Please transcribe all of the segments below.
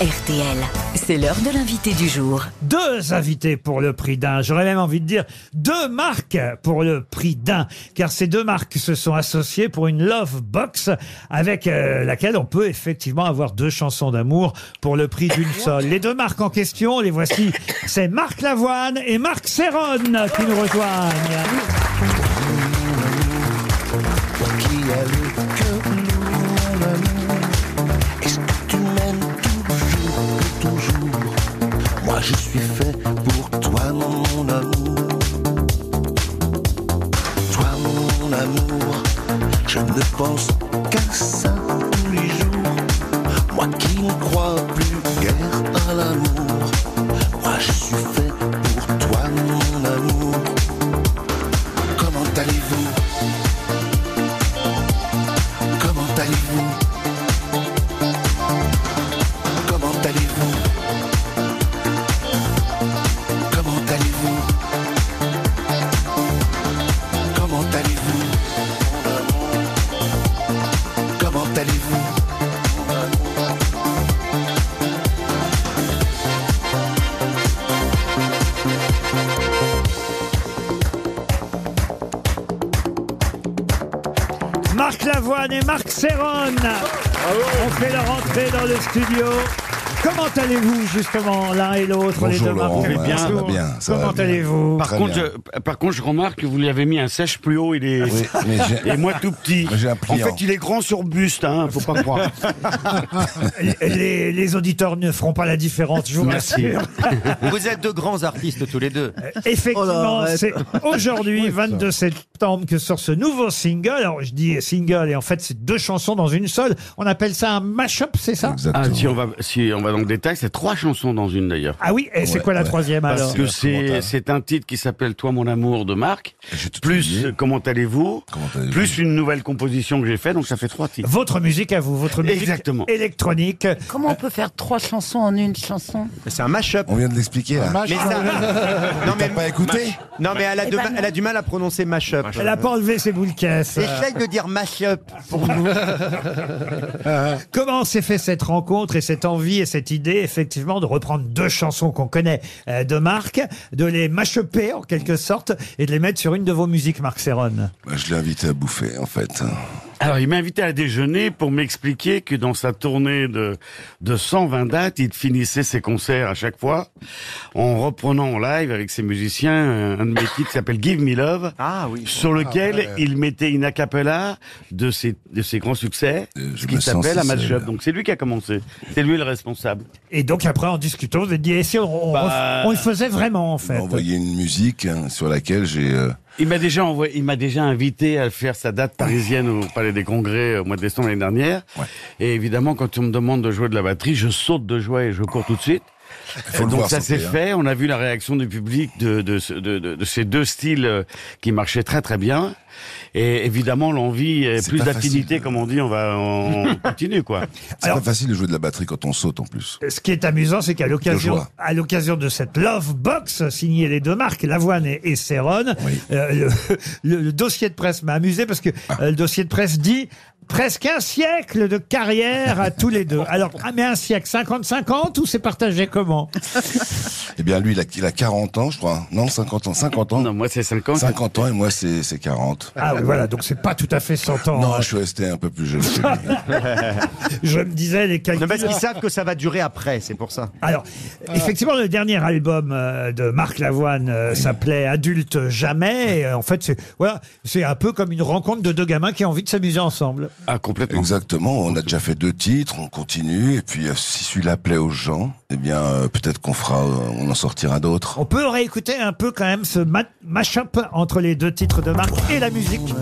RTL, c'est l'heure de l'invité du jour. deux invités pour le prix d'un. J'aurais même envie de dire deux marques pour le prix d'un, car ces deux marques se sont associées pour une love box avec euh, laquelle on peut effectivement avoir deux chansons d'amour pour le prix d'une seule. Les deux marques en question, les voici, c'est Marc Lavoine et Marc Serron qui nous rejoignent. Je suis fait pour toi, mon amour. Toi, mon amour Je ne pense qu'à ça tous les jours. Moi qui crois Lavoine et Marc Serron ont fait leur entrée dans le studio. Comment allez-vous justement l'un et l'autre les Bonjour deux Laurent, marques Ouais, ça va bien, ça va Comment bien. allez-vous Par Très contre, bien. je, par contre, je remarque que vous lui avez mis un sèche plus haut, il est, Oui, mais j'ai- et moi tout petit. J'ai un en pliant. fait, il est grand sur buste, hein, faut pas croire. les, les auditeurs ne feront pas la différence, je vous Merci. rassure. Vous êtes de grands artistes tous les deux. Effectivement, c'est aujourd'hui, 22 septembre, que sort ce nouveau single. Alors, je dis single, et en fait, c'est deux chansons dans une seule. On appelle ça un mash-up, c'est ça? Exactement. Ah, si on va, si on va dans le détail, c'est trois chansons dans une d'ailleurs. Ah oui, et c'est Ouais, quoi la ouais. troisième Parce alors que la c'est, un titre qui s'appelle Toi mon amour de Marc, plus euh, Comment allez-vous, plus une nouvelle composition que j'ai faite, donc ça fait trois titres. Votre musique à vous, votre musique Exactement. électronique. Comment on peut faire trois chansons en une chanson C'est un mash-up. On vient de l'expliquer là. Mais ça... non, T'as pas écouté non, mais elle a, Eh de- ben non. elle a du mal à prononcer mash-up. Elle n'a pas enlevé ses boules caisses. Essaye de dire mash-up pour nous. Comment s'est fait cette rencontre et cette envie et cette idée, effectivement, de reprendre deux chansons qu'on connaît euh, de Marc, de les mash-upper en quelque sorte et de les mettre sur une de vos musiques, Marc Serron Bah, Je l'ai invité à bouffer en fait. Alors, il m'a invité à déjeuner pour m'expliquer que dans sa tournée de, de 120 dates, il finissait ses concerts à chaque fois en reprenant en live avec ses musiciens un de mes titres qui s'appelle Give Me Love. Ah oui. Sur lequel il mettait une acapella de ses, de ses grands succès, Euh, ce qui s'appelle un match-up. Donc c'est lui qui a commencé. C'est lui le responsable. Et donc après, en discutant, vous avez dit, et si on, on Bah, on le faisait vraiment, en Il fait m'a envoyé une musique hein, sur laquelle j'ai. euh, Il m'a déjà envoyé, il m'a déjà invité à faire sa date parisienne au Palais des Congrès au mois de décembre l'année dernière. Ouais. Et évidemment, quand on me demande de jouer de la batterie, je saute de joie et je cours tout de suite. Faut Donc voir ça s'est hein. fait. On a vu la réaction du public de, de, de, de- de ces deux styles euh, qui marchaient très très bien. Et évidemment, l'envie, plus d'affinité, comme on dit, on va on continue quoi. C'est pas facile de jouer de la batterie quand on saute en plus. Ce qui est amusant, c'est qu'à l'occasion, à l'occasion de cette Love Box signée les deux marques, Lavoine et, et Serron, Oui. euh, le, le- le dossier de presse m'a amusé parce que Ah. euh, le dossier de presse dit presque un siècle de carrière à tous les deux. Alors, ah, mais un siècle, 50-50 ou c'est partagé comment? Eh bien lui il a, il a 40 ans je crois. Non 50 ans. 50 ans. Non, moi c'est 50. 50 ans et moi c'est c'est 40. Ah oui, voilà, donc c'est pas tout à fait 100 ans. Non je suis resté un peu plus jeune. que lui. Je me disais les calculs. Non, parce qu'ils savent que ça va durer après, c'est pour ça. Alors, effectivement, le dernier album euh, de Marc Lavoine euh, s'appelait Adulte jamais. Et, euh, en fait, c'est voilà, c'est un peu comme une rencontre de deux gamins qui ont envie de s'amuser ensemble. Ah complètement. Exactement. On a déjà fait deux titres. On continue et puis euh, si celui-là plaît aux gens, eh bien euh, peut-être qu'on fera, euh, on en sortira d'autres. On peut réécouter un peu quand même ce ma- mash-up entre les deux titres de Marc et la musique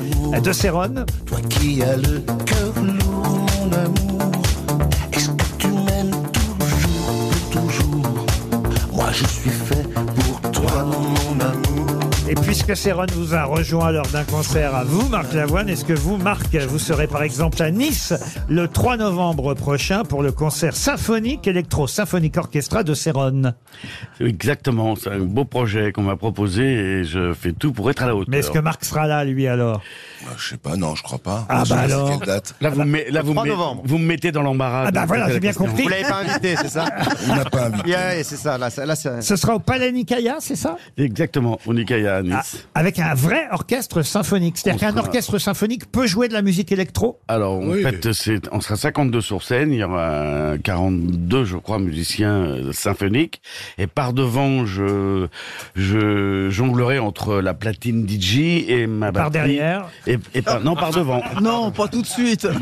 de Céron. Toi qui as le cœur lourd, Et puisque Céron vous a rejoint lors d'un concert à vous, Marc Lavoine, est-ce que vous, Marc, vous serez par exemple à Nice le 3 novembre prochain pour le concert symphonique électro-symphonique orchestra de Céron? Exactement, c'est un beau projet qu'on m'a proposé et je fais tout pour être à la hauteur. Mais est-ce que Marc sera là, lui, alors? Bah, je sais pas, non, je crois pas. Ah, bah alors. Quelle date Là, vous, me, met- là, vous, 3 me met- novembre. vous me mettez dans l'embarras. Ah bah voilà, j'ai bien compris. Vous l'avez pas invité, c'est ça? On n'a pas invité. Yeah, c'est ça, là, là, ça- Ce sera au Palais Nicaïa, c'est ça? Exactement, au Nicaïa à Nice. Ah, Avec un vrai orchestre symphonique. C'est-à-dire On qu'un sera- orchestre symphonique peut jouer de la musique électro Alors, en Oui. fait, c'est, on sera 52 sur scène, il y aura 42, je crois, musiciens euh, symphoniques, et par devant, je, je jonglerai entre la platine DJ et ma Par batterie. derrière Et, et par, non, par devant. Non, pas tout de suite.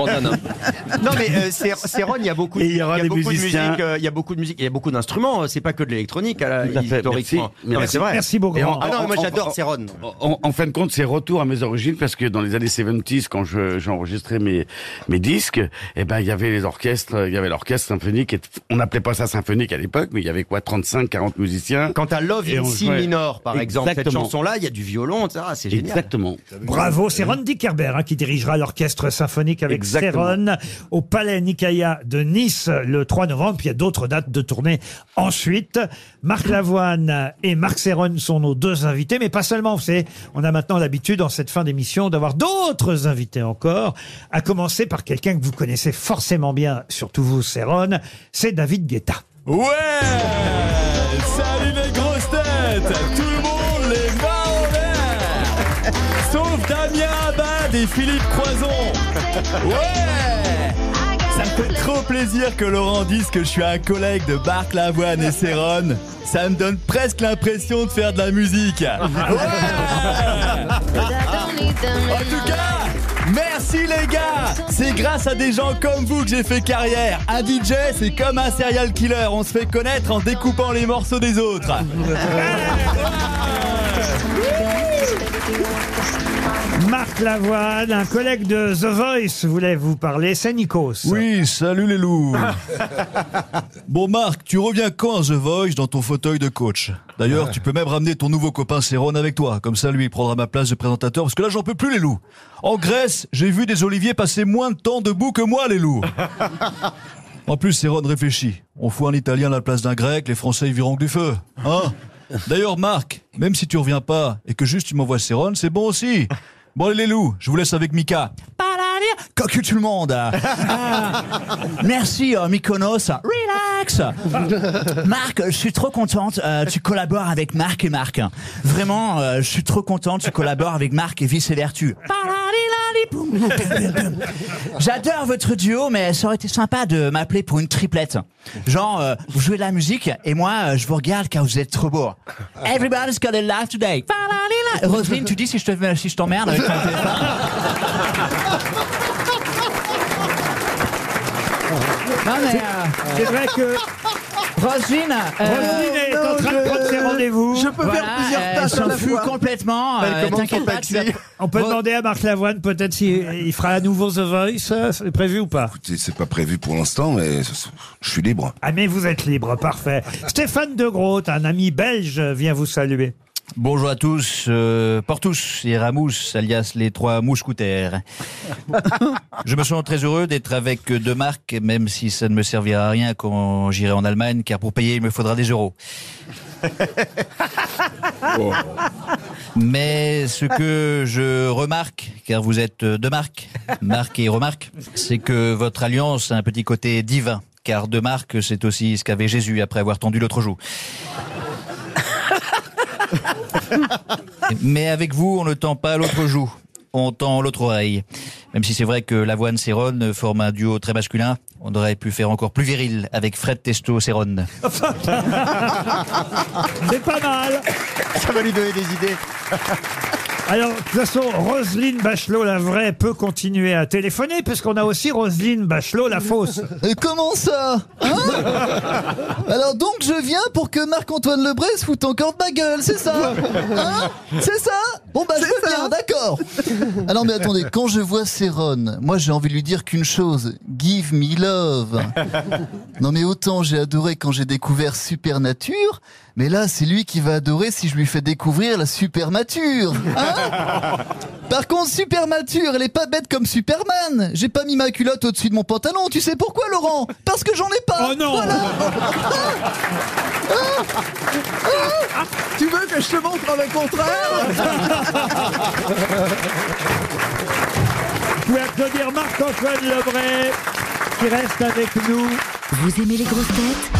Non mais euh, c'est c'est Ron, il y a beaucoup, Et il y aura des beaucoup de musiciens. musique, euh, il y a beaucoup de musique, il y a beaucoup d'instruments. euh, C'est pas que de l'électronique, Tout à fait, historiquement. merci. Non, mais c'est vrai. Merci Et Beaugrand. en- Ah non, moi j'adore en- Céron. En, en fin de compte, c'est retour à mes origines parce que dans les années 70, quand je- j'enregistrais mes, mes disques, eh ben, il y avait les orchestres, il y avait l'orchestre symphonique et on n'appelait pas ça symphonique à l'époque, mais il y avait quoi, 35, 40 musiciens. Quand t'as Love Et in Si minor, par exemple, cette chanson-là, il y a du violon, etc. C'est génial. Exactement. Bravo, c'est Ron Dickerber hein, qui dirigera l'orchestre symphonique avec. Céron au Palais Nicaïa de Nice le 3 novembre. Puis il y a d'autres dates de tournée ensuite. Marc Lavoine et Marc Céron sont nos deux invités, mais pas seulement. Vous savez, on a maintenant l'habitude en cette fin d'émission d'avoir d'autres invités encore, à commencer par quelqu'un que vous connaissez forcément bien, surtout vous, Céron, c'est David Guetta. Ouais Salut les grosses têtes Tout le monde les mains en l'air Sauf Damien Abad et Philippe Croison Ouais Ça me fait trop plaisir que Laurent dise que je suis un collègue de Marc Lavoine et Céron. Ça me donne presque l'impression de faire de la musique. Ouais En tout cas, merci les gars C'est grâce à des gens comme vous que j'ai fait carrière. Un DJ, c'est comme un serial killer. On se fait connaître en découpant les morceaux des autres. Marc Lavoine, un collègue de The Voice voulait vous parler, c'est Nikos. Oui, salut les loups. bon Marc, tu reviens quand à The Voice dans ton fauteuil de coach? D'ailleurs, tu peux même ramener ton nouveau copain Céron avec toi. Comme ça, lui, il prendra ma place de présentateur. Parce que là, j'en peux plus les loups. En Grèce, j'ai vu des oliviers passer moins de temps debout que moi, les loups. En plus, Céron réfléchit. On fout un Italien à la place d'un Grec, les Français ils viront que du feu. Hein? D'ailleurs, Marc, même si tu reviens pas et que juste tu m'envoies Céron, c'est bon aussi. Bon, les loups, je vous laisse avec Mika. Cocu tout le monde. Ah, merci euh, Mykonos. Relax. Marc, je suis trop contente. euh, tu collabores avec Marc et Marc. Vraiment, euh, je suis trop contente. Tu collabores avec Marc et Vice et Vertu. J'adore votre duo, mais ça aurait été sympa de m'appeler pour une triplette. Genre, euh, vous jouez de la musique et moi, euh, je vous regarde car vous êtes trop beau. Everybody's got a laugh today. Roselyne, tu dis si je te- si je t'emmerde avec ton téléphone Non mais euh, C'est vrai que Roselyne, euh, Roselyne est en train de prendre ses rendez-vous. je peux faire plusieurs tâches s'en fout complètement. Elle euh, T'inquiète son pas. taxi. tu vas- On peut Ro- demander à Marc Lavoine peut-être s'il il fera à nouveau The Voice, euh, c'est prévu ou pas Écoutez, c'est pas prévu pour l'instant, mais je suis libre. Ah mais vous êtes libre, parfait. Stéphane De Groot, un ami belge, vient vous saluer. Bonjour à tous, euh, Portus et Ramous, alias les trois mousquetaires. Je me sens très heureux d'être avec deux marques, même si ça ne me servira à rien quand j'irai en Allemagne, car pour payer, il me faudra des euros. Mais ce que je remarque, car vous êtes deux marques, Marc et Remarque, c'est que votre alliance a un petit côté divin, car deux marques, c'est aussi ce qu'avait Jésus après avoir tendu l'autre joue. Mais avec vous, on ne tend pas l'autre joue. On tend l'autre oreille. Même si c'est vrai que l'avoine Céron forme un duo très masculin, on aurait pu faire encore plus viril avec Fred Testo Céron. C'est pas mal. Ça va lui donner des idées. Alors, de toute façon, Roselyne Bachelot, la vraie, peut continuer à téléphoner, parce qu'on a aussi Roselyne Bachelot, la fausse. Et comment ça Hein Alors donc je viens pour que Marc-Antoine Lebré se foute encore de ma gueule, c'est ça Hein C'est ça Bon bah je veux bien, d'accord. Non mais attendez, quand je vois Céron, moi j'ai envie de lui dire qu'une chose, give me love. Non mais autant j'ai adoré quand j'ai découvert Supernature, mais là c'est lui qui va adorer si je lui fais découvrir la Supermature. Hein Par contre Supermature, elle est pas bête comme Superman. J'ai pas mis ma culotte au-dessus de mon pantalon, tu sais pourquoi Laurent? Parce que j'en ai pas. Oh non Voilà. Tu veux que je te montre le contraire? Vous pouvez applaudir Marc-Antoine Lebray qui reste avec nous. Vous aimez les grosses têtes?